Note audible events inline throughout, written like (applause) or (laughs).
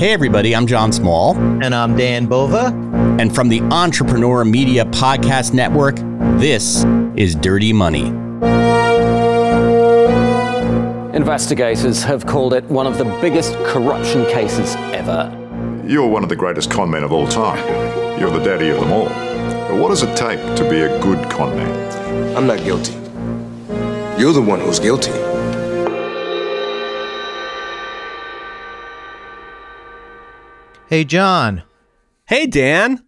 Hey, everybody, I'm John Small. And I'm Dan Bova. And from the Entrepreneur Media Podcast Network, this is Dirty Money. Investigators have called it one of the biggest corruption cases ever. You're one of the greatest con men of all time. You're the daddy of them all. But what does it take to be a good con man? I'm not guilty. You're the one who's guilty. Hey, John. Hey, Dan.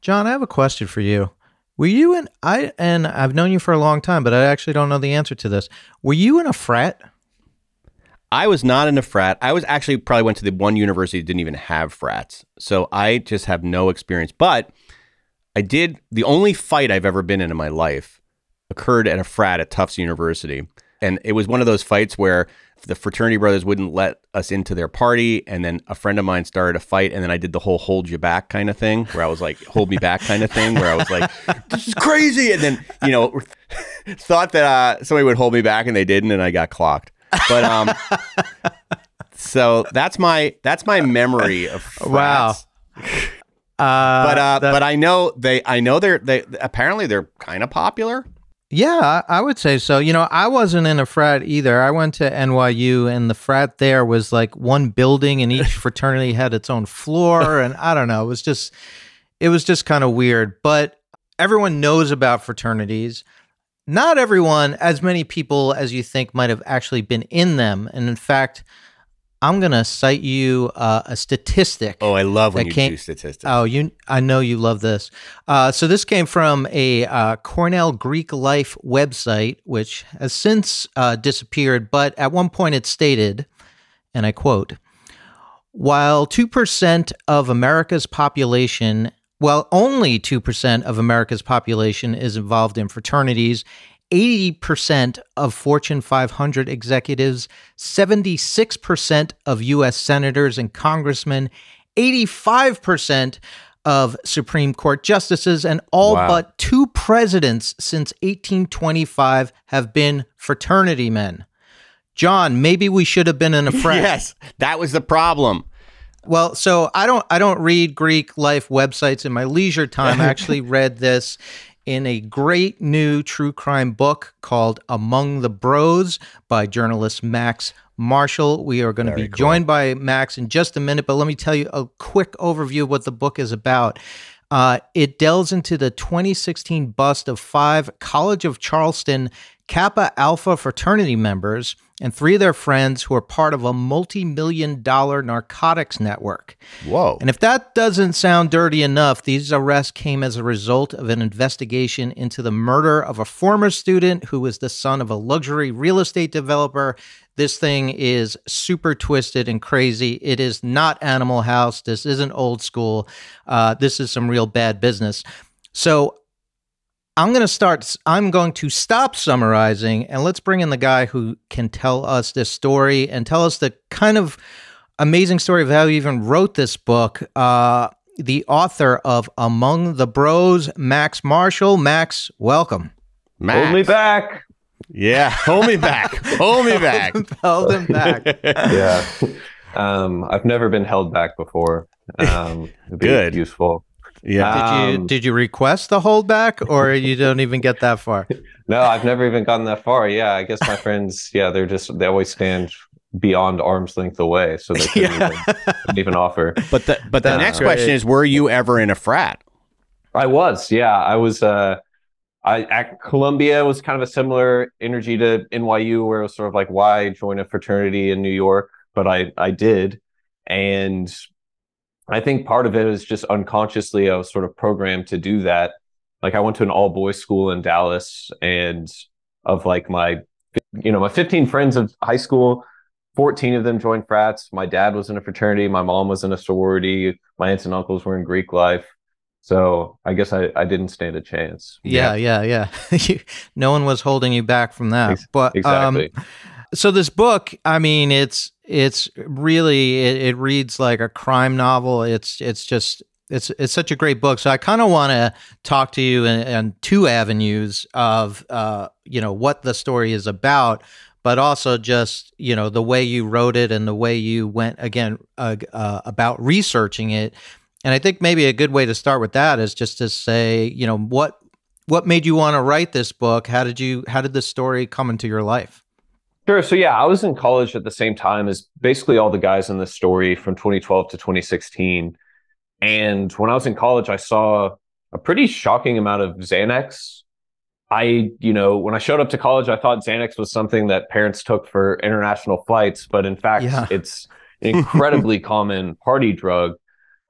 John, I have a question for you. Were you in I and I've known you for a long time, but I actually don't know the answer to this. Were you in a frat? I was not in a frat. I was actually probably went to the one university that didn't even have frats. So I just have no experience. But I did the only fight I've ever been in in my life occurred at a frat at Tufts University. And it was one of those fights where the fraternity brothers wouldn't let us into their party and then a friend of mine started a fight and then I did the whole hold you back kind of thing where I was like hold me back kind of thing where I was like (laughs) this is crazy! And then you know (laughs) thought that uh, somebody would hold me back and they didn't and I got clocked. But um (laughs) so that's my that's my memory of frats. wow uh, but uh, that, but I know they I know they're they apparently they're kind of popular yeah, I would say so. You know, I wasn't in a frat either. I went to NYU, and the frat there was like one building, and each (laughs) fraternity had its own floor. And I don't know, it was just, it was just kind of weird. But everyone knows about fraternities. Not everyone, as many people as you think, might have actually been in them. And in fact, I'm gonna cite you uh, a statistic. Oh, I love when you came, do statistics. Oh, you, I know you love this. Uh, so this came from a uh, Cornell Greek Life website, which has since uh, disappeared, but at one point it stated, and I quote: "While two percent of America's population." Well, only 2% of America's population is involved in fraternities, 80% of Fortune 500 executives, 76% of U.S. senators and congressmen, 85% of Supreme Court justices, and all wow. but two presidents since 1825 have been fraternity men. John, maybe we should have been in a (laughs) frat. yes, that was the problem. Well, so I don't I don't read Greek life websites in my leisure time. I (laughs) actually read this in a great new true crime book called Among the Bros by journalist Max Marshall. We are going to be cool. joined by Max in just a minute, but let me tell you a quick overview of what the book is about. Uh, it delves into the 2016 bust of five College of Charleston Kappa Alpha fraternity members and three of their friends who are part of a multi million dollar narcotics network. Whoa. And if that doesn't sound dirty enough, these arrests came as a result of an investigation into the murder of a former student who was the son of a luxury real estate developer. This thing is super twisted and crazy. It is not Animal House. This isn't old school. Uh, this is some real bad business. So I'm going to start, I'm going to stop summarizing and let's bring in the guy who can tell us this story and tell us the kind of amazing story of how he even wrote this book. Uh, the author of Among the Bros, Max Marshall. Max, welcome. Max. Hold me back. Yeah, hold me back. hold me back. (laughs) hold him back. (laughs) yeah. Um, I've never been held back before. Um, Good. Useful. Yeah. Did you did you request the holdback, or you don't even get that far? (laughs) no, I've never even gotten that far. Yeah, I guess my friends, yeah, they're just they always stand beyond arm's length away, so they (laughs) couldn't, yeah. even, couldn't even, offer. But the but the next question is, were you ever in a frat? I was. Yeah, I was. Uh, I at Columbia was kind of a similar energy to NYU, where it was sort of like, why join a fraternity in New York? But I I did, and I think part of it is just unconsciously I was sort of programmed to do that. Like I went to an all boys school in Dallas and of like my you know, my 15 friends of high school, 14 of them joined frats. My dad was in a fraternity, my mom was in a sorority, my aunts and uncles were in Greek life. So I guess I, I didn't stand a chance. Yeah, yeah, yeah. (laughs) yeah. no one was holding you back from that. But exactly. Um, so this book, I mean, it's it's really it, it reads like a crime novel. It's it's just it's it's such a great book. So I kind of want to talk to you in, in, two avenues of uh, you know what the story is about. but also just you know the way you wrote it and the way you went again uh, uh, about researching it. And I think maybe a good way to start with that is just to say, you know, what what made you want to write this book? How did you how did this story come into your life? Sure. So yeah, I was in college at the same time as basically all the guys in this story from 2012 to 2016. And when I was in college, I saw a pretty shocking amount of Xanax. I, you know, when I showed up to college, I thought Xanax was something that parents took for international flights, but in fact, Yeah. it's an incredibly (laughs) common party drug.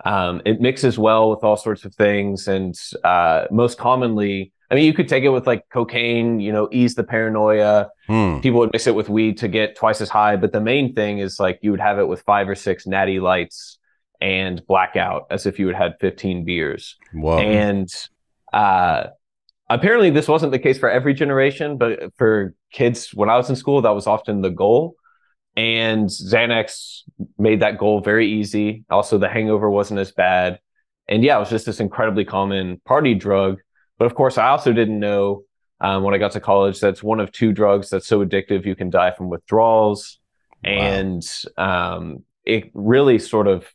Um, it mixes well with all sorts of things, and uh, most commonly, I mean, you could take it with like cocaine, you know, ease the paranoia. Hmm. People would mix it with weed to get twice as high, but the main thing is like you would have it with five or six natty lights and blackout, as if you had had 15 beers. Whoa. And uh, apparently, this wasn't the case for every generation, but for kids when I was in school, that was often the goal. And Xanax made that goal very easy. Also, the hangover wasn't as bad. And yeah, it was just this incredibly common party drug. But of course, I also didn't know um, when I got to college that's one of two drugs that's so addictive you can die from withdrawals. And um, it really sort of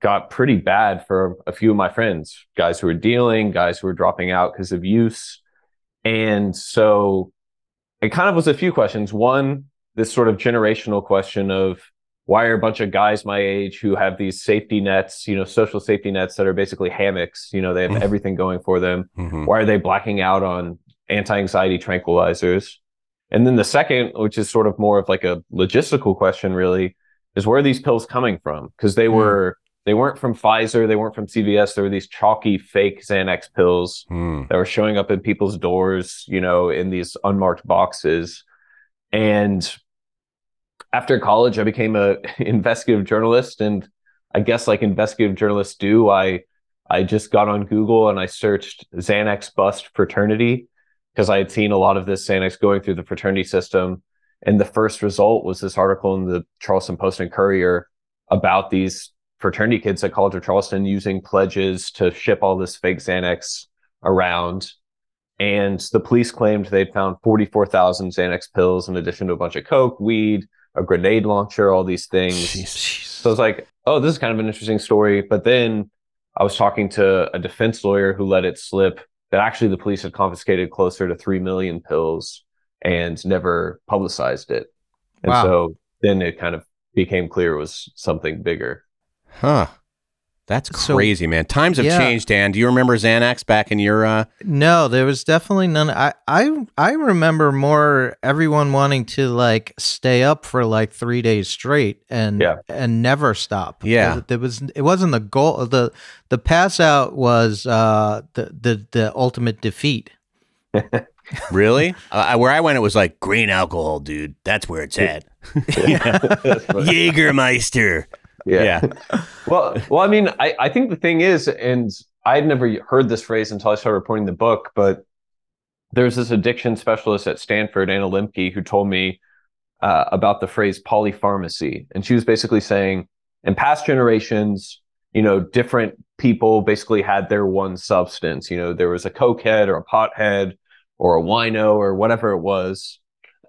got pretty bad for a few of my friends, guys who were dealing, guys who were dropping out because of use. And so it kind of was a few questions. One, this sort of generational question of why are a bunch of guys my age who have these safety nets, you know, social safety nets that are basically hammocks, you know, they have everything going for them. Mhm. Why are they blacking out on anti anxiety tranquilizers? And then the second, which is sort of more of like a logistical question, really, is where are these pills coming from? Because they were they weren't from Pfizer, they weren't from CVS. There were these chalky fake Xanax pills Hmm. that were showing up in people's doors, you know, in these unmarked boxes. And after college, I became a (laughs) investigative journalist, and I guess like investigative journalists do, I I just got on Google and I searched Xanax bust fraternity because I had seen a lot of this Xanax going through the fraternity system. And the first result was this article in the Charleston Post and Courier about these fraternity kids at College of Charleston using pledges to ship all this fake Xanax around. And the police claimed they'd found 44,000 Xanax pills in addition to a bunch of coke, weed, a grenade launcher, all these things. So I was like, oh, this is kind of an interesting story. But then I was talking to a defense lawyer who let it slip that actually the police had confiscated closer to 3 million pills and never publicized it. And Wow. so then it kind of became clear it was something bigger. Huh. That's So- crazy, man. Times have Yeah. changed, Dan. Do you remember Xanax back in your uh No, there was definitely none. I I I remember more everyone wanting to like stay up for like three days straight and Yeah. and never stop. Yeah. there was it wasn't the goal. the The pass out was uh the the the ultimate defeat. (laughs) really? uh, where I went it was like green alcohol, dude. That's where it's at. (laughs) (laughs) Jägermeister. Yeah. (laughs) well, well, I mean, I, I think the thing is, and I had never heard this phrase until I started reporting the book, but there's this addiction specialist at Stanford, Anna Lembke, who told me uh, about the phrase polypharmacy. And she was basically saying, in past generations, you know, different people basically had their one substance. You know, there was a cokehead or a pothead or a wino or whatever it was.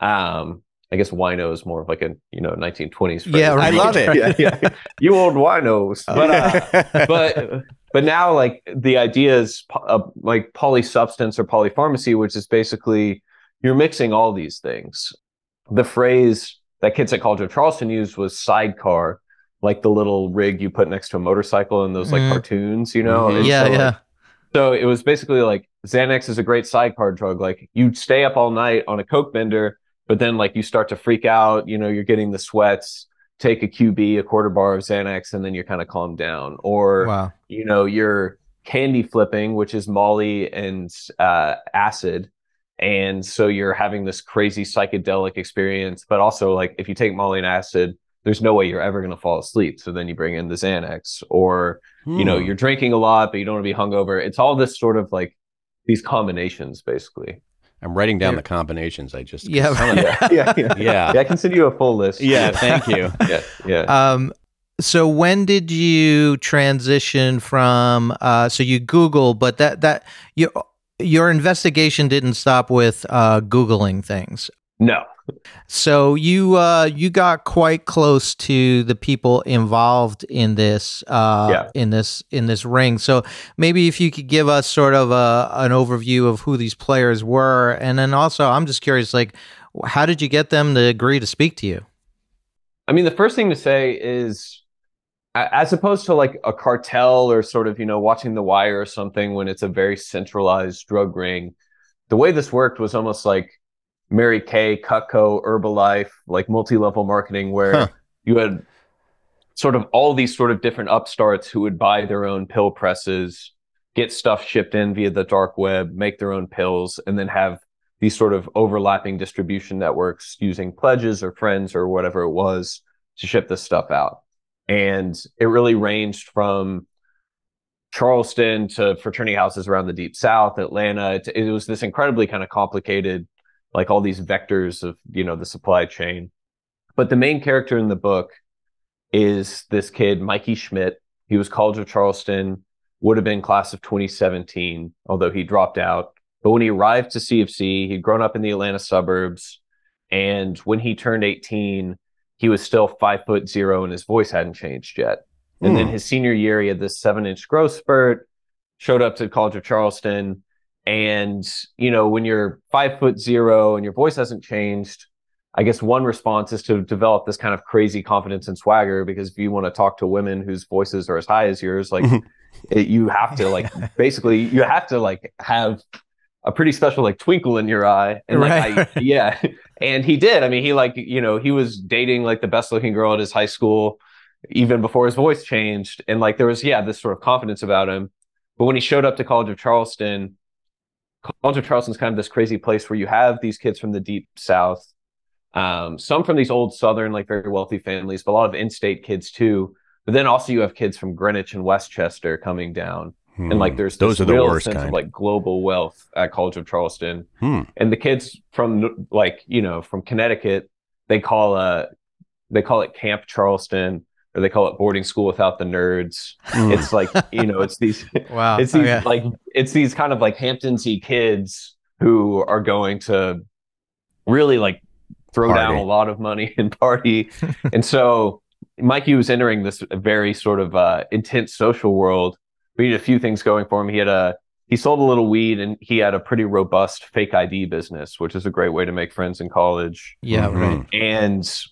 Um, I guess wino is more of like a you know 1920s. Phrase. Yeah, I love it. yeah, yeah. (laughs) You old winos, but uh, (laughs) but but now like the idea is po- uh, like polysubstance or polypharmacy, which is basically you're mixing all these things. The phrase that kids at College of Charleston used was sidecar, like the little rig you put next to a motorcycle in those like Mhm. cartoons, you know? Mhm. Yeah, so, like, yeah. so it was basically like Xanax is a great sidecar drug. Like you stay up all night on a coke bender, but then like you start to freak out. You know, you're getting the sweats. Take a QB, a quarter bar of Xanax, and then you're kind of calmed down. Or Wow. you know, you're candy flipping, which is Molly and uh, acid. And so you're having this crazy psychedelic experience. But also, like, if you take Molly and acid, there's no way you're ever going to fall asleep. So then you bring in the Xanax, or you know Hmm. you're drinking a lot but you don't want to be hungover it's all this sort of like these combinations basically I'm writing down Here. the combinations. I just Yeah. some of them- yeah yeah (laughs) yeah, Yeah. i can send you a full list Yeah, thank you. (laughs) yeah yeah Um, so when did you transition from? Uh, so you Google, but that that your your investigation didn't stop with uh, googling things. no So you uh, you got quite close to the people involved in this uh, Yeah. in this in this ring. So maybe if you could give us sort of a, an overview of who these players were, and then also I'm just curious, like, how did you get them to agree to speak to you? I mean, the first thing to say is, as opposed to like a cartel or sort of, you know, watching The Wire or something when it's a very centralized drug ring, the way this worked was almost like Mary Kay, Cutco, Herbalife, like multi level marketing, where Huh. you had sort of all these sort of different upstarts who would buy their own pill presses, get stuff shipped in via the dark web, make their own pills, and then have these sort of overlapping distribution networks using pledges or friends or whatever it was to ship this stuff out. And it really ranged from Charleston to fraternity houses around the deep south, Atlanta. It was this incredibly kind of complicated, like all these vectors of, you know, the supply chain. But the main character in the book is this kid, Mikey Schmidt. He was College of Charleston, would have been class of 2017, although he dropped out. But when he arrived to CofC, he'd grown up in the Atlanta suburbs. And when he turned 18, he was still five foot zero and his voice hadn't changed yet. And then Hmm. his senior year, he had this seven inch growth spurt, showed up to College of Charleston. And, you know, when you're five foot zero and your voice hasn't changed, I guess one response is to develop this kind of crazy confidence and swagger because if you want to talk to women whose voices are as high as yours, like (laughs) it, you have to like (laughs) basically you have to like have a pretty special like twinkle in your eye. And like Right. I, (laughs) yeah. And he did. I mean he like you know he was dating like the best looking girl at his high school even before his voice changed. And like there was yeah this sort of confidence about him. But when he showed up to college of charleston college of charleston's kind of this crazy place where you have these kids from the deep south um, some from these old southern like very wealthy families but a lot of in-state kids too but then also you have kids from greenwich and westchester coming down and like there's Hmm. those this are the real worst sense kind. of like global wealth at college of charleston Hmm. and the kids from like you know from connecticut they call uh they call it camp charleston or they call it boarding school without the nerds Hmm. it's like you know it's these (laughs) Wow, it's these okay. like it's these kind of like hamptonsy kids who are going to really like throw down a lot of money and party (laughs) and so mikey was entering this very sort of uh intense social world but he had a few things going for him he had a he sold a little weed and he had a pretty robust fake id business which is a great way to make friends in college yeah, Mhm. right. and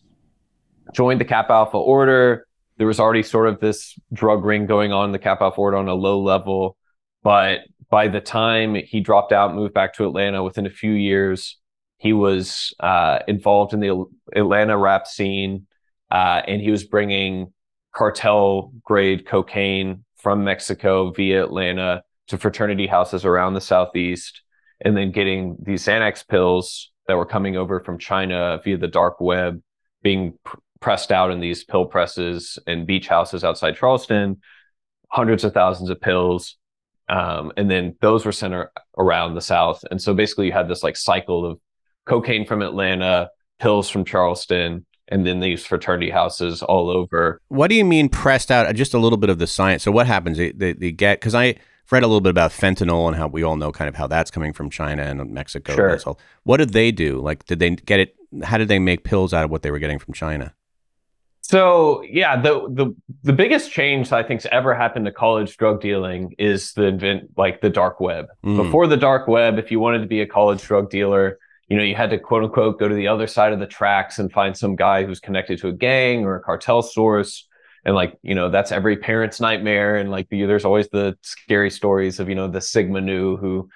joined the Kappa Alpha Order. There was already sort of this drug ring going on in the Alpha Order on a low level. But by the time he dropped out, moved back to Atlanta, within a few years, he was uh, involved in the Atlanta rap scene, uh, and he was bringing cartel grade cocaine from Mexico via Atlanta to fraternity houses around the southeast, and then getting these Xanax pills that were coming over from China via the dark web, being pressed out in these pill presses and beach houses outside Charleston, hundreds of thousands of pills. Um, and then those were sent around the South. And so basically you had this like cycle of cocaine from Atlanta, pills from Charleston, and then these fraternity houses all over. What do you mean pressed out? Just a little bit of the science. So what happens? They, they, they get because I read a little bit about fentanyl and how we all know kind of how that's coming from China and Mexico. Sure. All. What did they do? Like, did they get it? How did they make pills out of what they were getting from China? So yeah, the the the biggest change I think's ever happened to college drug dealing is the invent like the dark web. Mm. Before the dark web, if you wanted to be a college drug dealer, you know, you had to quote unquote go to the other side of the tracks and find some guy who's connected to a gang or a cartel source. And like, you know, that's every parent's nightmare. And like the, there's always the scary stories of, you know, the Sigma Nu who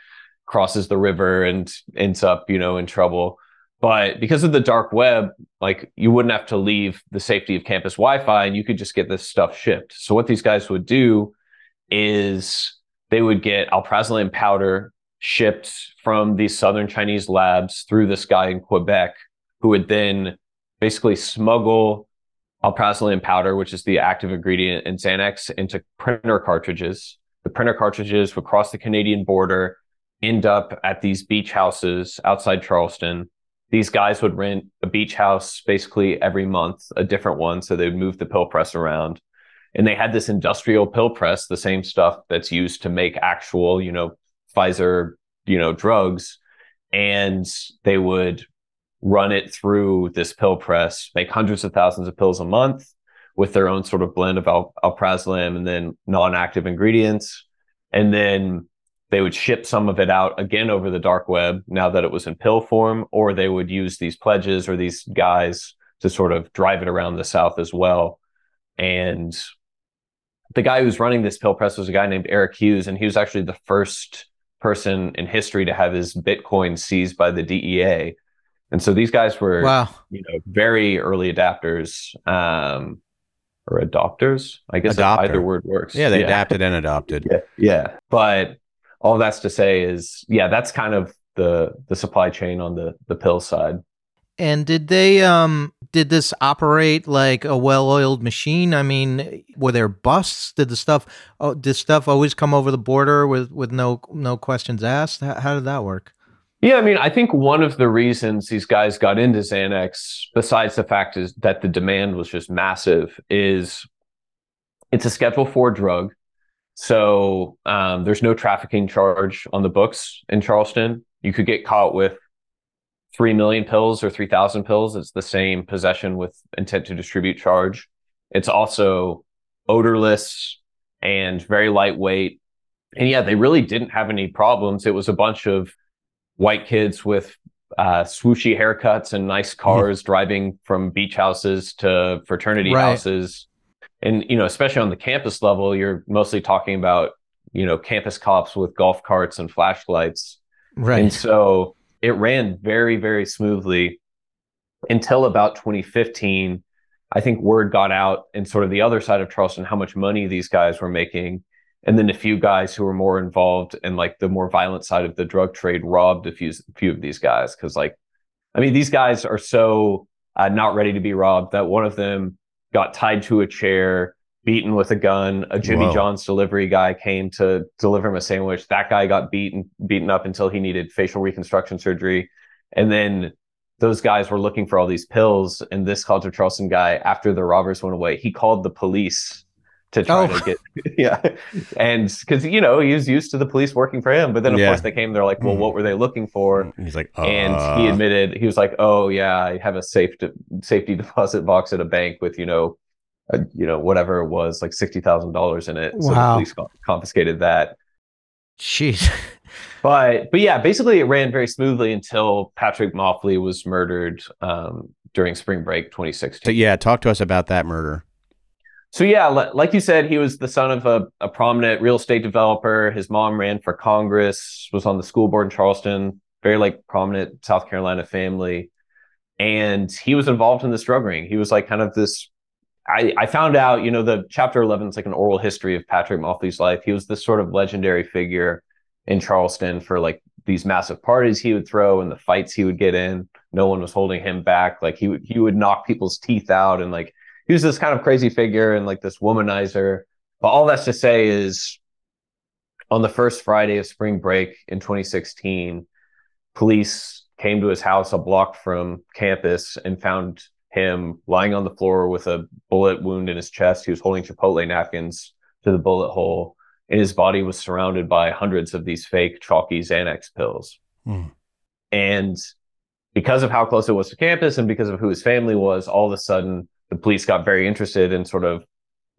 crosses the river and ends up, you know, in trouble. But because of the dark web, like you wouldn't have to leave the safety of campus Wi-Fi and you could just get this stuff shipped. So what these guys would do is they would get alprazolam powder shipped from these southern Chinese labs through this guy in Quebec, who would then basically smuggle alprazolam powder, which is the active ingredient in Xanax, into printer cartridges. The printer cartridges would cross the Canadian border, end up at these beach houses outside Charleston. These guys would rent a beach house basically every month, a different one. So they would move the pill press around. And they had this industrial pill press, the same stuff that's used to make actual, you know, Pfizer, you know, drugs. And they would run it through this pill press, make hundreds of thousands of pills a month with their own sort of blend of al- alprazolam and then non-active ingredients. And then they would ship some of it out again over the dark web now that it was in pill form, or they would use these pledges or these guys to sort of drive it around the South as well. And the guy who's running this pill press was a guy named Eric Hughes, and he was actually the first person in history to have his Bitcoin seized by the DEA. And so these guys were, Wow. you know, very early adapters um, or adopters. I guess Adopter. either word works. Yeah, they adapted and (laughs) adopted. Yeah, yeah. But all that's to say is, yeah, that's kind of the the supply chain on the the pill side. And did they um did this operate like a well-oiled machine? I mean, were there busts? Did the stuff oh, did stuff always come over the border with with no no questions asked? How, how did that work? Yeah, I mean, I think one of the reasons these guys got into Xanax, besides the fact is that the demand was just massive, is it's a Schedule Four drug, so um, there's no trafficking charge on the books in Charleston. You could get caught with three million pills or three thousand pills. It's the same possession with intent to distribute charge. It's also odorless and very lightweight. And yeah, they really didn't have any problems. It was a bunch of white kids with uh, swooshy haircuts and nice cars driving from beach houses to fraternity Right. houses. And, you know, especially on the campus level, you're mostly talking about, you know, campus cops with golf carts and flashlights. Right. And so it ran very, very smoothly until about 2015. I think word got out in sort of the other side of Charleston how much money these guys were making. And then a few guys who were more involved in like the more violent side of the drug trade robbed a few, few of these guys. Cause like, I mean, these guys are so uh, not ready to be robbed that one of them got tied to a chair, beaten with a gun. A Jimmy Whoa. John's delivery guy came to deliver him a sandwich. That guy got beaten, beaten up until he needed facial reconstruction surgery. And then those guys were looking for all these pills. And this College of Charleston guy, after the robbers went away, he called the police to try Oh. to get, (laughs) yeah. And because, you know, he was used to the police working for him. But then, of Yeah. course, they came, they're like, well, Mm. what were they looking for? He's like, and uh, he admitted he was like, "Oh yeah, I have a safe de- safety (laughs) deposit box at a bank with you know, a, you know whatever it was, like sixty thousand dollars in it." So the police co- confiscated that. Jeez. (laughs) But but yeah, basically it ran very smoothly until Patrick Moffly was murdered um, during spring break 2016. so yeah, talk to us about that murder. So yeah, li- like you said, he was the son of a, a prominent real estate developer. His mom ran for Congress, was on the school board in Charleston, very like prominent South Carolina family. And he was involved in this drug ring. He was like kind of this. I, I found out, you know, the chapter 11 is like an oral history of Patrick Moffly's life. He was this sort of legendary figure in Charleston for like these massive parties he would throw and the fights he would get in. No one was holding him back. Like he would, he would knock people's teeth out and like he was this kind of crazy figure and like this womanizer. But all that's to say is on the first Friday of spring break in 2016, police came to his house a block from campus and found him lying on the floor with a bullet wound in his chest. He was holding Chipotle napkins to the bullet hole, and his body was surrounded by hundreds of these fake chalky Xanax pills. Hmm. And because of how close it was to campus and because of who his family was, all of a sudden the police got very interested in sort of,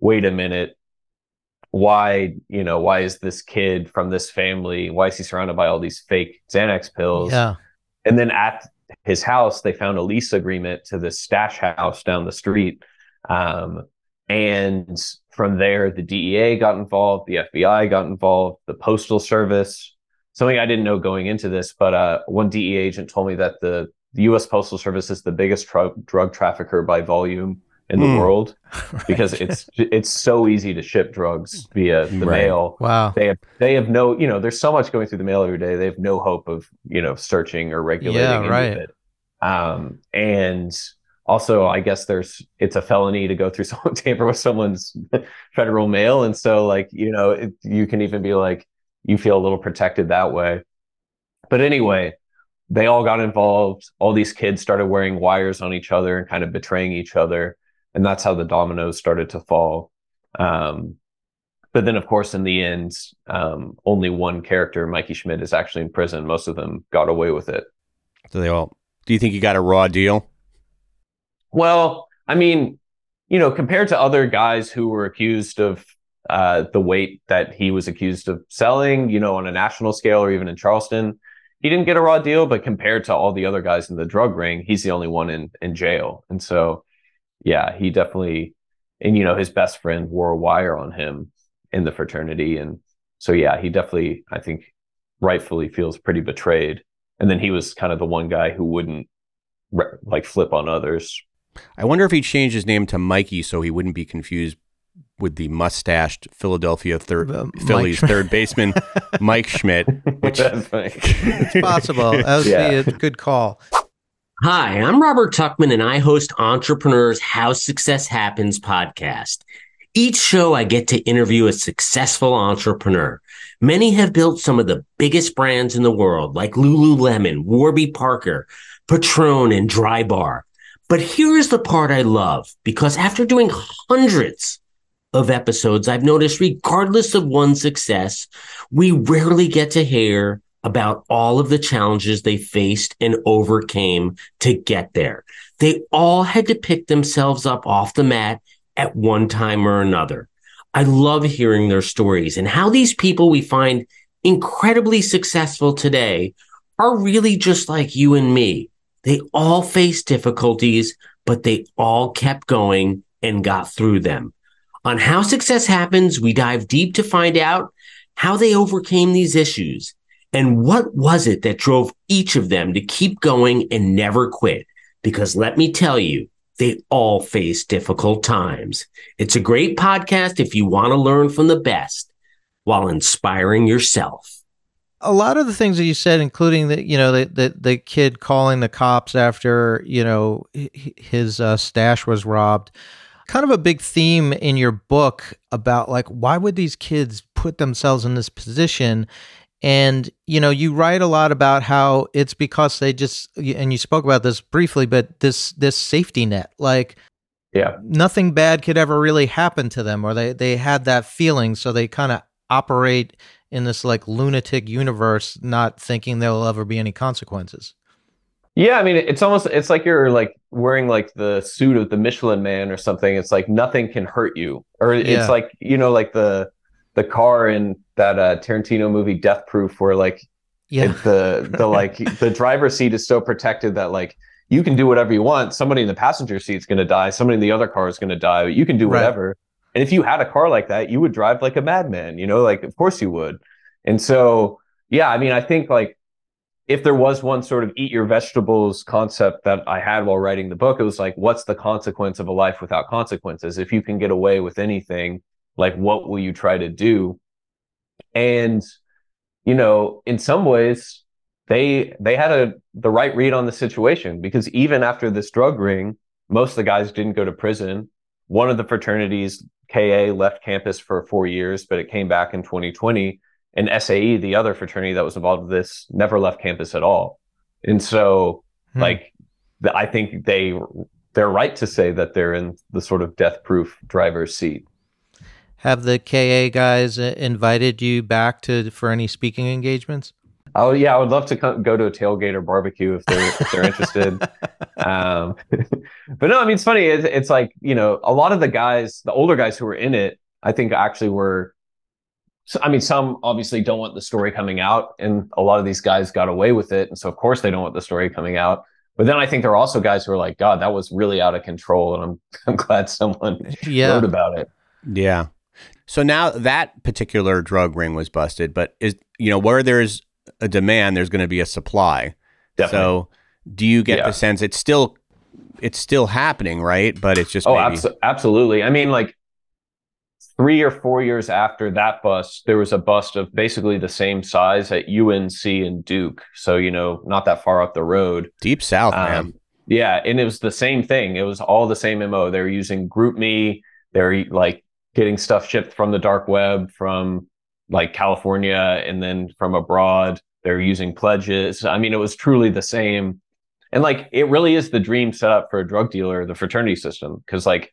wait a minute, why, you know, why is this kid from this family, why is he surrounded by all these fake Xanax pills? Yeah. And then at his house, they found a lease agreement to this stash house down the street. Um, and from there, the DEA got involved, the FBI got involved, the Postal Service. Something I didn't know going into this, but uh, one DEA agent told me that the, the U.S. Postal Service is the biggest tru- drug trafficker by volume in the Hmm. world (laughs) because it's it's so easy to ship drugs via the Right. mail Wow. they have they have no you know there's so much going through the mail every day they have no hope of you know searching or regulating Yeah, right. it. um and also i guess there's it's a felony to go through (laughs) someone tamper with someone's (laughs) federal mail and so like you know it, you can even be like you feel a little protected that way but anyway they all got involved all these kids started wearing wires on each other and kind of betraying each other and that's how the dominoes started to fall um but then, of course, in the end, um, only one character, Mikey Schmidt, is actually in prison. Most of them got away with it. So they all Do you think he got a raw deal? Well, I mean, you know, compared to other guys who were accused of uh, the weight that he was accused of selling, you know, on a national scale or even in Charleston, he didn't get a raw deal. But compared to all the other guys in the drug ring, he's the only one in in jail. And so, yeah, he definitely, and you know, his best friend wore a wire on him in the fraternity, and so yeah, he definitely, I think, rightfully feels pretty betrayed. And then he was kind of the one guy who wouldn't re- like flip on others I wonder if he changed his name to Mikey so he wouldn't be confused with the mustached Philadelphia third Uh, Phillies Schmidt. third baseman (laughs) Mike Schmidt. Which It's possible. (laughs) That would Yeah. be a good call. Hi, I'm Robert Tuchman and I host Entrepreneurs How Success Happens podcast. Each show I get to interview a successful entrepreneur. Many have built some of the biggest brands in the world like Lululemon, Warby Parker, Patron, and Drybar. But here is the part I love because after doing hundreds of episodes, I've noticed regardless of one's success, we rarely get to hear about all of the challenges they faced and overcame to get there. They all had to pick themselves up off the mat at one time or another. I love hearing their stories and how these people we find incredibly successful today are really just like you and me. They all faced difficulties, but they all kept going and got through them. On How Success Happens, we dive deep to find out how they overcame these issues and what was it that drove each of them to keep going and never quit? Because let me tell you, they all face difficult times. It's a great podcast if you want to learn from the best while inspiring yourself. a lot of the things that you said, including the you know the the, the kid calling the cops after you know his uh, stash was robbed, kind of a big theme in your book about like why would these kids put themselves in this position, and you know you write a lot about how it's because they just and you spoke about this briefly, but this this safety net like Yeah. nothing bad could ever really happen to them or they they had that feeling so they kind of operate in this like lunatic universe not thinking there will ever be any consequences Yeah, I mean, it's almost it's like you're like wearing like the suit of the Michelin Man or something. It's like nothing can hurt you, or it's Yeah. like you know, like the the car in that uh, Tarantino movie Death Proof, where like yeah the the (laughs) like the driver's seat is so protected that like you can do whatever you want. Somebody in the passenger seat's going to die. Somebody in the other car is going to die. But You can do Right. whatever. And if you had a car like that, you would drive like a madman. You know, like of course you would. And so, yeah, I mean, I think like if there was one sort of eat your vegetables concept that I had while writing the book, it was like, what's the consequence of a life without consequences? If you can get away with anything, like what will you try to do? And you know, in some ways, they they had a the right read on the situation because even after this drug ring, most of the guys didn't go to prison. One of the fraternities, KA, left campus for four years, but it came back in 2020. And SAE, the other fraternity that was involved with this, never left campus at all. And so, Hmm. like, I think they they're right to say that they're in the sort of death proof driver's seat. have the ka guys uh, invited you back to for any speaking engagements Oh yeah, I would love to come, go to a tailgate or barbecue if they're if they're interested. (laughs) Um, (laughs) but no, I mean it's funny. It's, it's like you know a lot of the guys, the older guys who were in it, I think actually were. So, I mean, some obviously don't want the story coming out, and a lot of these guys got away with it, and so of course they don't want the story coming out. But then I think there are also guys who are like, God, that was really out of control, and I'm (laughs) I'm glad someone (laughs) yeah wrote about it. Yeah. So now that particular drug ring was busted, but is you know where there's a demand, there's going to be a supply. Definitely. So do you get Yeah. the sense it's still it's still happening, right? But it's just Oh, maybe abso- absolutely. I mean, like three or four years after that bust, there was a bust of basically the same size at UNC and Duke. So, you know, not that far up the road. deep south, man. Um, yeah. And it was the same thing. It was all the same MO. They were using GroupMe. They're like getting stuff shipped from the dark web from like California and then from abroad. They're using pledges. I mean, it was truly the same. And like, it really is the dream set up for a drug dealer, the fraternity system. Cause like,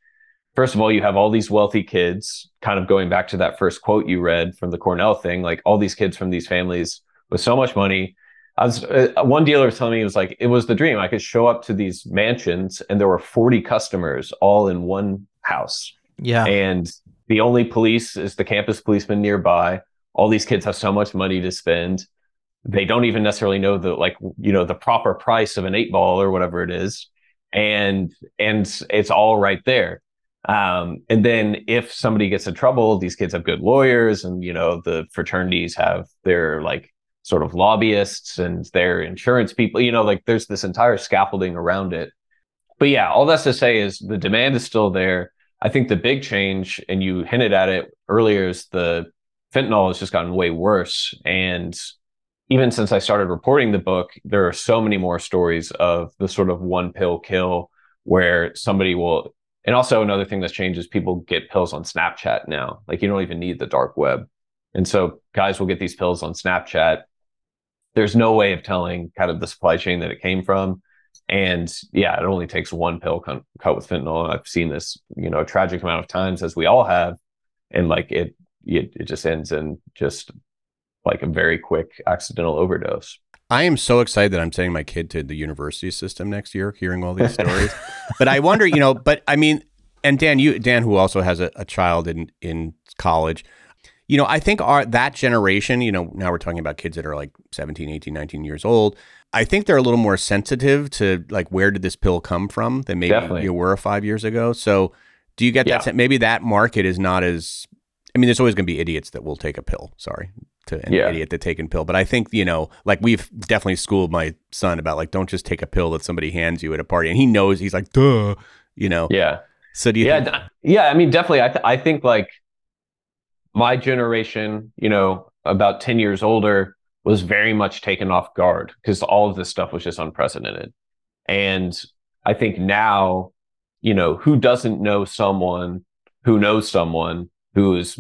first of all, you have all these wealthy kids, kind of going back to that first quote you read from the Cornell thing, like all these kids from these families with so much money. I was uh, one dealer was telling me it was like it was the dream. I could show up to these mansions and there were 40 customers all in one house. Yeah. And the only police is the campus policeman nearby. All these kids have so much money to spend. They don't even necessarily know the like, you know, the proper price of an eight ball or whatever it is. And and it's all right there. Um, and then if somebody gets in trouble, these kids have good lawyers, and you know the fraternities have their like sort of lobbyists and their insurance people. You know, like there's this entire scaffolding around it. But yeah, all that's to say is the demand is still there. I think the big change, and you hinted at it earlier, is the fentanyl has just gotten way worse. And even since I started reporting the book, there are so many more stories of the sort of one pill kill where somebody will and also another thing that's changed is people get pills on Snapchat now. Like you don't even need the dark web. And so guys will get these pills on Snapchat. There's no way of telling kind of the supply chain that it came from. And yeah, it only takes one pill con- cut with fentanyl. I've seen this, you know, a tragic amount of times as we all have. And like it, it, it just ends in just like a very quick accidental overdose. I am so excited that I'm sending my kid to the university system next year, hearing all these (laughs) stories. but I wonder, you know, but I mean, and Dan, you Dan, who also has a, a child in in college, you know, I think our that generation, you know, now we're talking about kids that are like 17, 18, 19 years old. I think they're a little more sensitive to like where did this pill come from than maybe Definitely. you were five years ago. So do you get Yeah. that sense? Maybe that market is not as I mean, there's always going to be idiots that will take a pill. Sorry to an Yeah. idiot that taken a pill, but I think you know, like we've definitely schooled my son about like don't just take a pill that somebody hands you at a party, and he knows he's like, duh, you know. Yeah. So do you? yeah, think, yeah. I mean, definitely. I th- I think like my generation, you know, about ten years older, was very much taken off guard because all of this stuff was just unprecedented. And I think now, you know, who doesn't know someone who knows someone who has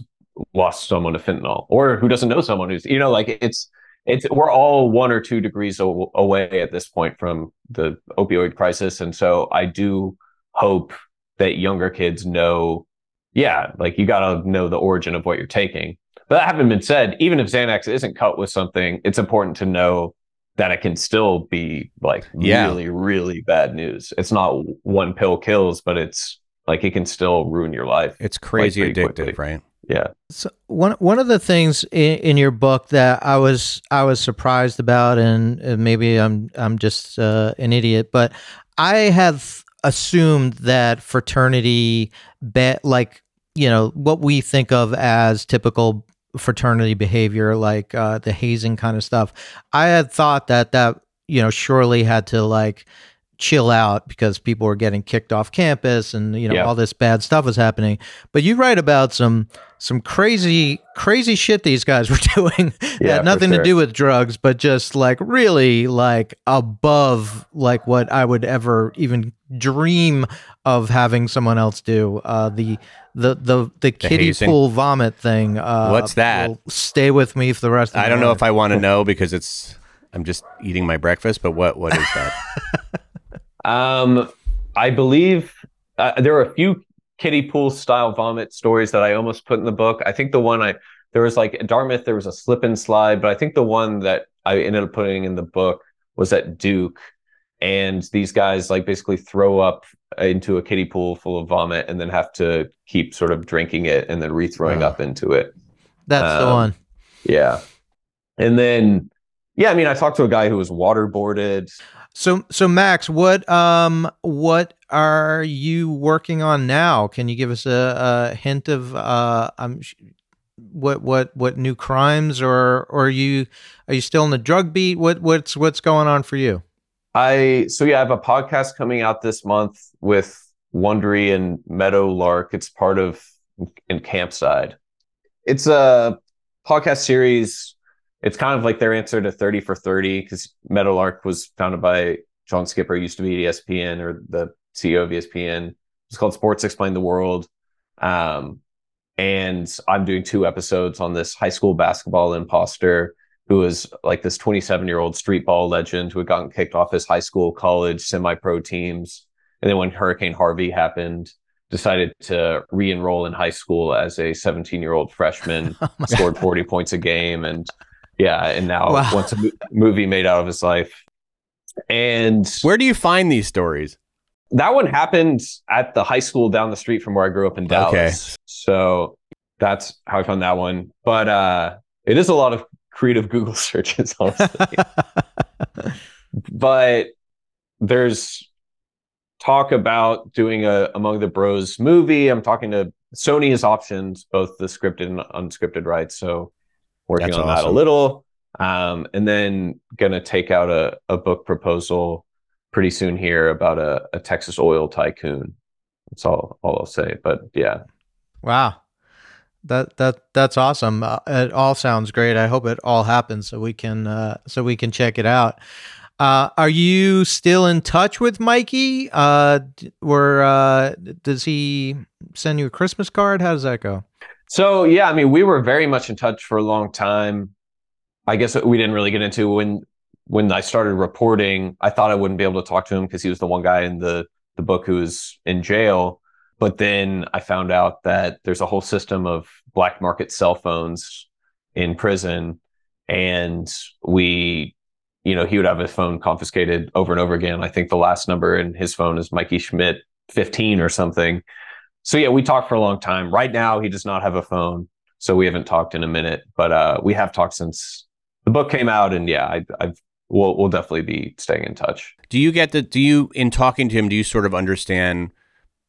lost someone to fentanyl, or who doesn't know someone who's, you know, like it's it's we're all one or two degrees a- away at this point from the opioid crisis, and so I do hope that younger kids know, yeah, like you got to know the origin of what you're taking. But that having been said, even if Xanax isn't cut with something, it's important to know that it can still be like Yeah. really, really bad news. It's not one pill kills, but it's like it can still ruin your life. it's crazy pretty addictive, quickly. right? Yeah. So one one of the things in, in your book that I was I was surprised about, and maybe I'm I'm just uh, an idiot, but I have assumed that fraternity, be, like you know what we think of as typical fraternity behavior, like uh, the hazing kind of stuff. I had thought that that you know surely had to like chill out because people were getting kicked off campus and you know Yeah. all this bad stuff was happening but you write about some some crazy crazy shit these guys (laughs) were doing that Yeah, had nothing sure. to do with drugs but just like really like above like what i would ever even dream of having someone else do uh the the the the kiddie hazing. pool vomit thing uh What's that? stay with me for the rest of I don't know if I want to know because it's I'm just eating my breakfast. But what what is that? (laughs) Um, I believe uh, there are a few kiddie pool style vomit stories that I almost put in the book. I think the one I there was like at Dartmouth there was a slip and slide, but I think the one that I ended up putting in the book was at Duke, and these guys like basically throw up into a kiddie pool full of vomit and then have to keep sort of drinking it and then rethrowing Wow. up into it. that's the um, one Yeah, and then yeah, I mean I talked to a guy who was waterboarded. So so Max, what um what are you working on now? Can you give us a, a hint of uh um what what what new crimes or or are you are you still in the drug beat? What what's what's going on for you? I so yeah, I have a podcast coming out this month with Wondery and Meadowlark. It's part of in Campside. It's a podcast series. It's kind of like their answer to 30 for 30 because Meadowlark was founded by John Skipper, used to be ESPN or the CEO of ESPN. It's called Sports Explain the World. Um, and I'm doing two episodes on this high school basketball imposter who was like this 27 year old street ball legend who had gotten kicked off his high school, college, semi pro teams. And then when Hurricane Harvey happened, decided to re enroll in high school as a 17 year old freshman, (laughs) Oh scored 40 points a game, and Yeah, and now Wow. wants a mo- movie made out of his life. And Where do you find these stories? that one happened at the high school down the street from where I grew up in Dallas. Okay. So that's how I found that one. But uh, it is a lot of creative Google (laughs) searches, honestly. (laughs) but there's talk about doing a Among the Bros movie. I'm talking to Sony has options both the scripted and unscripted rights, so working That's on that a little. Um, and then gonna take out a, a book proposal pretty soon here about a, a Texas oil tycoon. That's all all I'll say. But yeah, Wow. That that that's awesome. Uh, it all sounds great. I hope it all happens so we can uh, so we can check it out. Uh, are you still in touch with Mikey? Uh, or uh, does he send you a Christmas card? How does that go? So yeah, I mean, we were very much in touch for a long time. I guess we didn't really get into when when I started reporting. I thought I wouldn't be able to talk to him because he was the one guy in the the book who was in jail. But then I found out that there's a whole system of black market cell phones in prison, and we, you know, he would have his phone confiscated over and over again. I think the last number in his phone is Mikey Schmidt 15 or something. So yeah, we talked for a long time. Right now, he does not have a phone, so we haven't talked in a minute. But uh, we have talked since the book came out, and yeah, I, I've we'll we'll definitely be staying in touch. Do you get the? Do you in talking to him? Do you sort of understand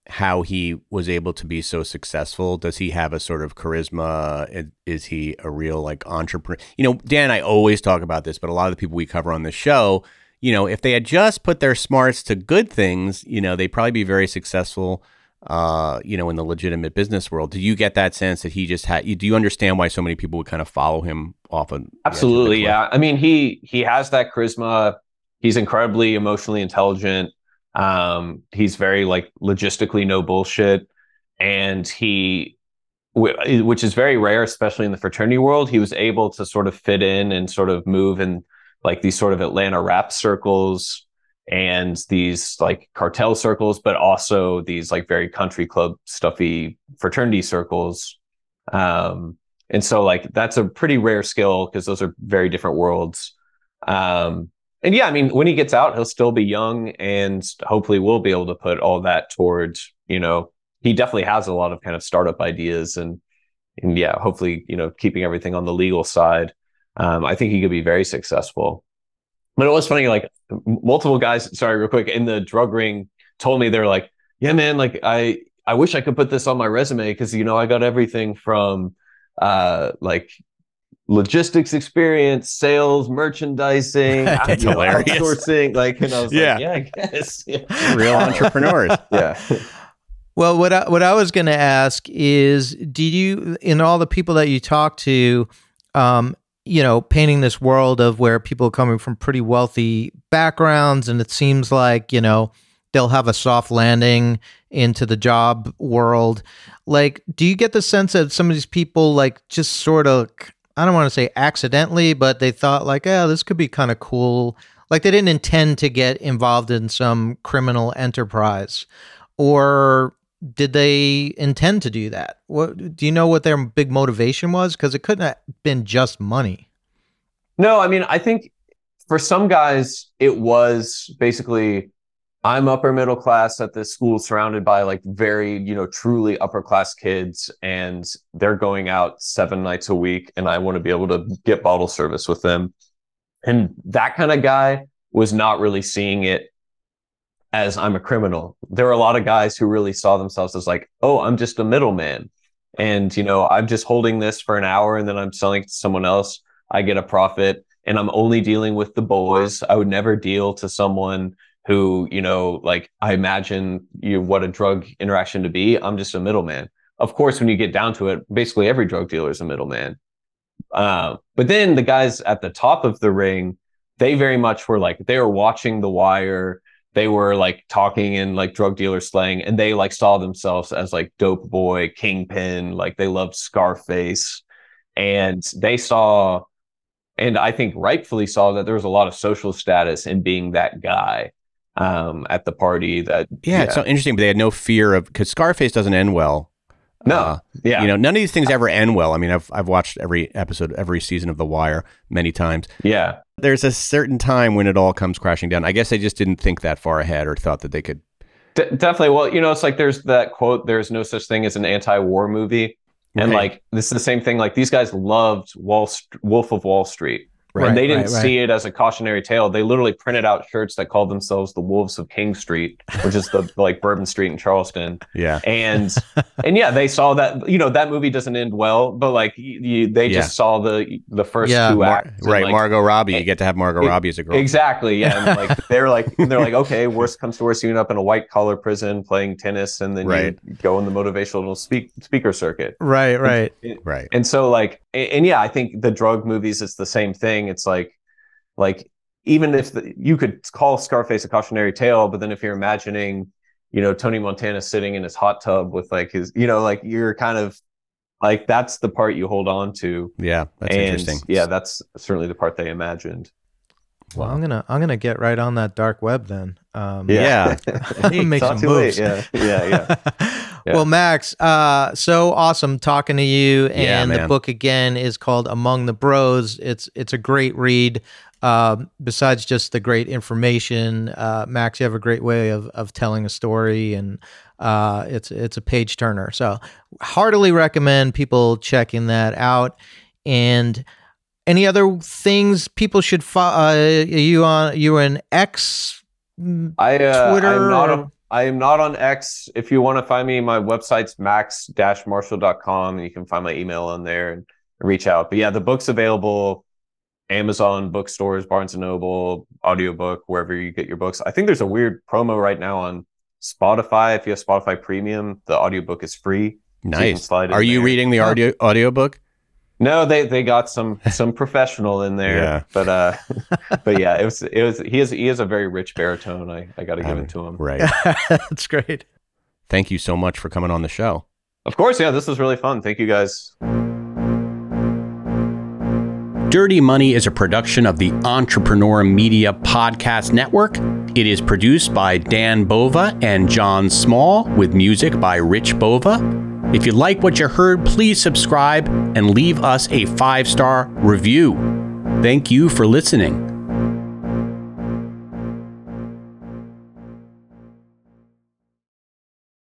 how he was able to be so successful? Does he have a sort of charisma? Is he a real like entrepreneur? You know, Dan, I always talk about this, but a lot of the people we cover on this show, you know, if they had just put their smarts to good things, you know, they'd probably be very successful. Uh, you know, in the legitimate business world, do you get that sense that he just had? You, do you understand why so many people would kind of follow him off of? the edge of the Absolutely, yeah. I mean, he he has that charisma. He's incredibly emotionally intelligent. Um, he's very like logistically no bullshit, and he, which is very rare, especially in the fraternity world. He was able to sort of fit in and sort of move in like these sort of Atlanta rap circles and these like cartel circles, but also these like very country club stuffy fraternity circles. Um, and so like that's a pretty rare skill because those are very different worlds. Um, and yeah, I mean, when he gets out, he'll still be young and hopefully we'll be able to put all that towards, you know, he definitely has a lot of kind of startup ideas and, and yeah, hopefully, you know, keeping everything on the legal side. Um, I think he could be very successful. But it was funny, like multiple guys, sorry, real quick, in the drug ring told me they're like, yeah, man, like I, I wish I could put this on my resume because, you know, I got everything from, uh, like logistics experience, sales, merchandising, (laughs) That's you know, hilarious. outsourcing. Like, and I was Yeah. like, yeah, I guess. (laughs) Yeah. Real entrepreneurs. (laughs) yeah. Well, what I, what I was going to ask is, did you, in all the people that you talked to, um, you know, painting this world of where people are coming from pretty wealthy backgrounds, and it seems like you know they'll have a soft landing into the job world. Like, do you get the sense that some of these people, like, just sort of, I don't want to say accidentally, but they thought like, oh, this could be kind of cool. Like, they didn't intend to get involved in some criminal enterprise, or did they intend to do that? What do you know what their big motivation was? Because it couldn't have been just money. No, I mean, I think for some guys, it was basically I'm upper middle class at this school surrounded by like very, you know, truly upper class kids, and they're going out seven nights a week, and I want to be able to get bottle service with them. And that kind of guy was not really seeing it as I'm a criminal. There were a lot of guys who really saw themselves as like, oh, I'm just a middleman. And, you know, I'm just holding this for an hour and then I'm selling it to someone else. I get a profit and I'm only dealing with the boys. I would never deal to someone who, you know, like I imagine you what a drug interaction to be. I'm just a middleman. Of course, when you get down to it, basically every drug dealer is a middleman. Uh, but then the guys at the top of the ring, they very much were like they were watching The Wire. They were like talking in like drug dealer slang, and they like saw themselves as like dope boy, kingpin. Like they loved Scarface, and they saw, and I think rightfully saw that there was a lot of social status in being that guy um, at the party. That Yeah, it's so interesting, but they had no fear of because Scarface doesn't end well. No, Uh, yeah, You know, none of these things ever end well. I mean, I've I've watched every episode, every season of The Wire many times. yeah, There's a certain time when it all comes crashing down. I guess they just didn't think that far ahead or thought that they could. D- definitely. Well, you know, it's like there's that quote: "There's no such thing as an anti-war movie," and Right. like this is the same thing. Like these guys loved Wall St- Wolf of Wall Street. Right, and they didn't right, right. see it as a cautionary tale. They literally printed out shirts that called themselves the Wolves of King Street, which is the (laughs) like Bourbon Street in Charleston. Yeah. and (laughs) and yeah, they saw that you know that movie doesn't end well, but like you, they Yeah. just saw the the first Yeah. two Mar- acts, right. like, Margot Robbie. Eh, you get to have Margot e- Robbie as a girl. Exactly, yeah. And like (laughs) they're like they're like okay, worst comes to worst, you end up in a white collar prison playing tennis, and then you go in the motivational speak speaker circuit. Right, right. Right. And so like and, and yeah, I think the drug movies it's the same thing. It's like like even if the, you could call Scarface a cautionary tale, but then if you're imagining, you know, Tony Montana sitting in his hot tub with like his, you know, like you're kind of like that's the part you hold on to. Yeah. That's and interesting. yeah, that's certainly the part they imagined. Well, I'm gonna I'm gonna get right on that dark web then. Um, Yeah. (laughs) (laughs) make some moves. late. Yeah, yeah, yeah. Yeah. (laughs) Well, Max, uh, so awesome talking to you. Yeah, And the book again is called Among the Bros. It's it's a great read. Um, besides just the great information, uh, Max, you have a great way of of telling a story, and uh, it's it's a page turner. So, heartily recommend people checking that out. And any other things people should follow? Uh, you on you an X? I uh, Twitter I'm not or- on, I am not on X. If you want to find me, my website's max-marshall.com. You can find my email on there and reach out. But yeah, the book's available Amazon bookstores, Barnes and Noble, audiobook, wherever you get your books. I think there's a weird promo right now on Spotify. If you have Spotify Premium, the audiobook is free. So you Nice. slide Are you there. reading the audio audiobook? No, they they got some some professional in there, Yeah. but uh, (laughs) but yeah, it was it was he is he is a very rich baritone. I I got to give Um, it to him. Right. (laughs) That's great. Thank you so much for coming on the show. Of course, yeah, this was really fun. Thank you guys. Dirty Money is a production of the Entrepreneur Media Podcast Network. It is produced by Dan Bova and John Small with music by Rich Bova. If you like what you heard, please subscribe and leave us a five star review. Thank you for listening.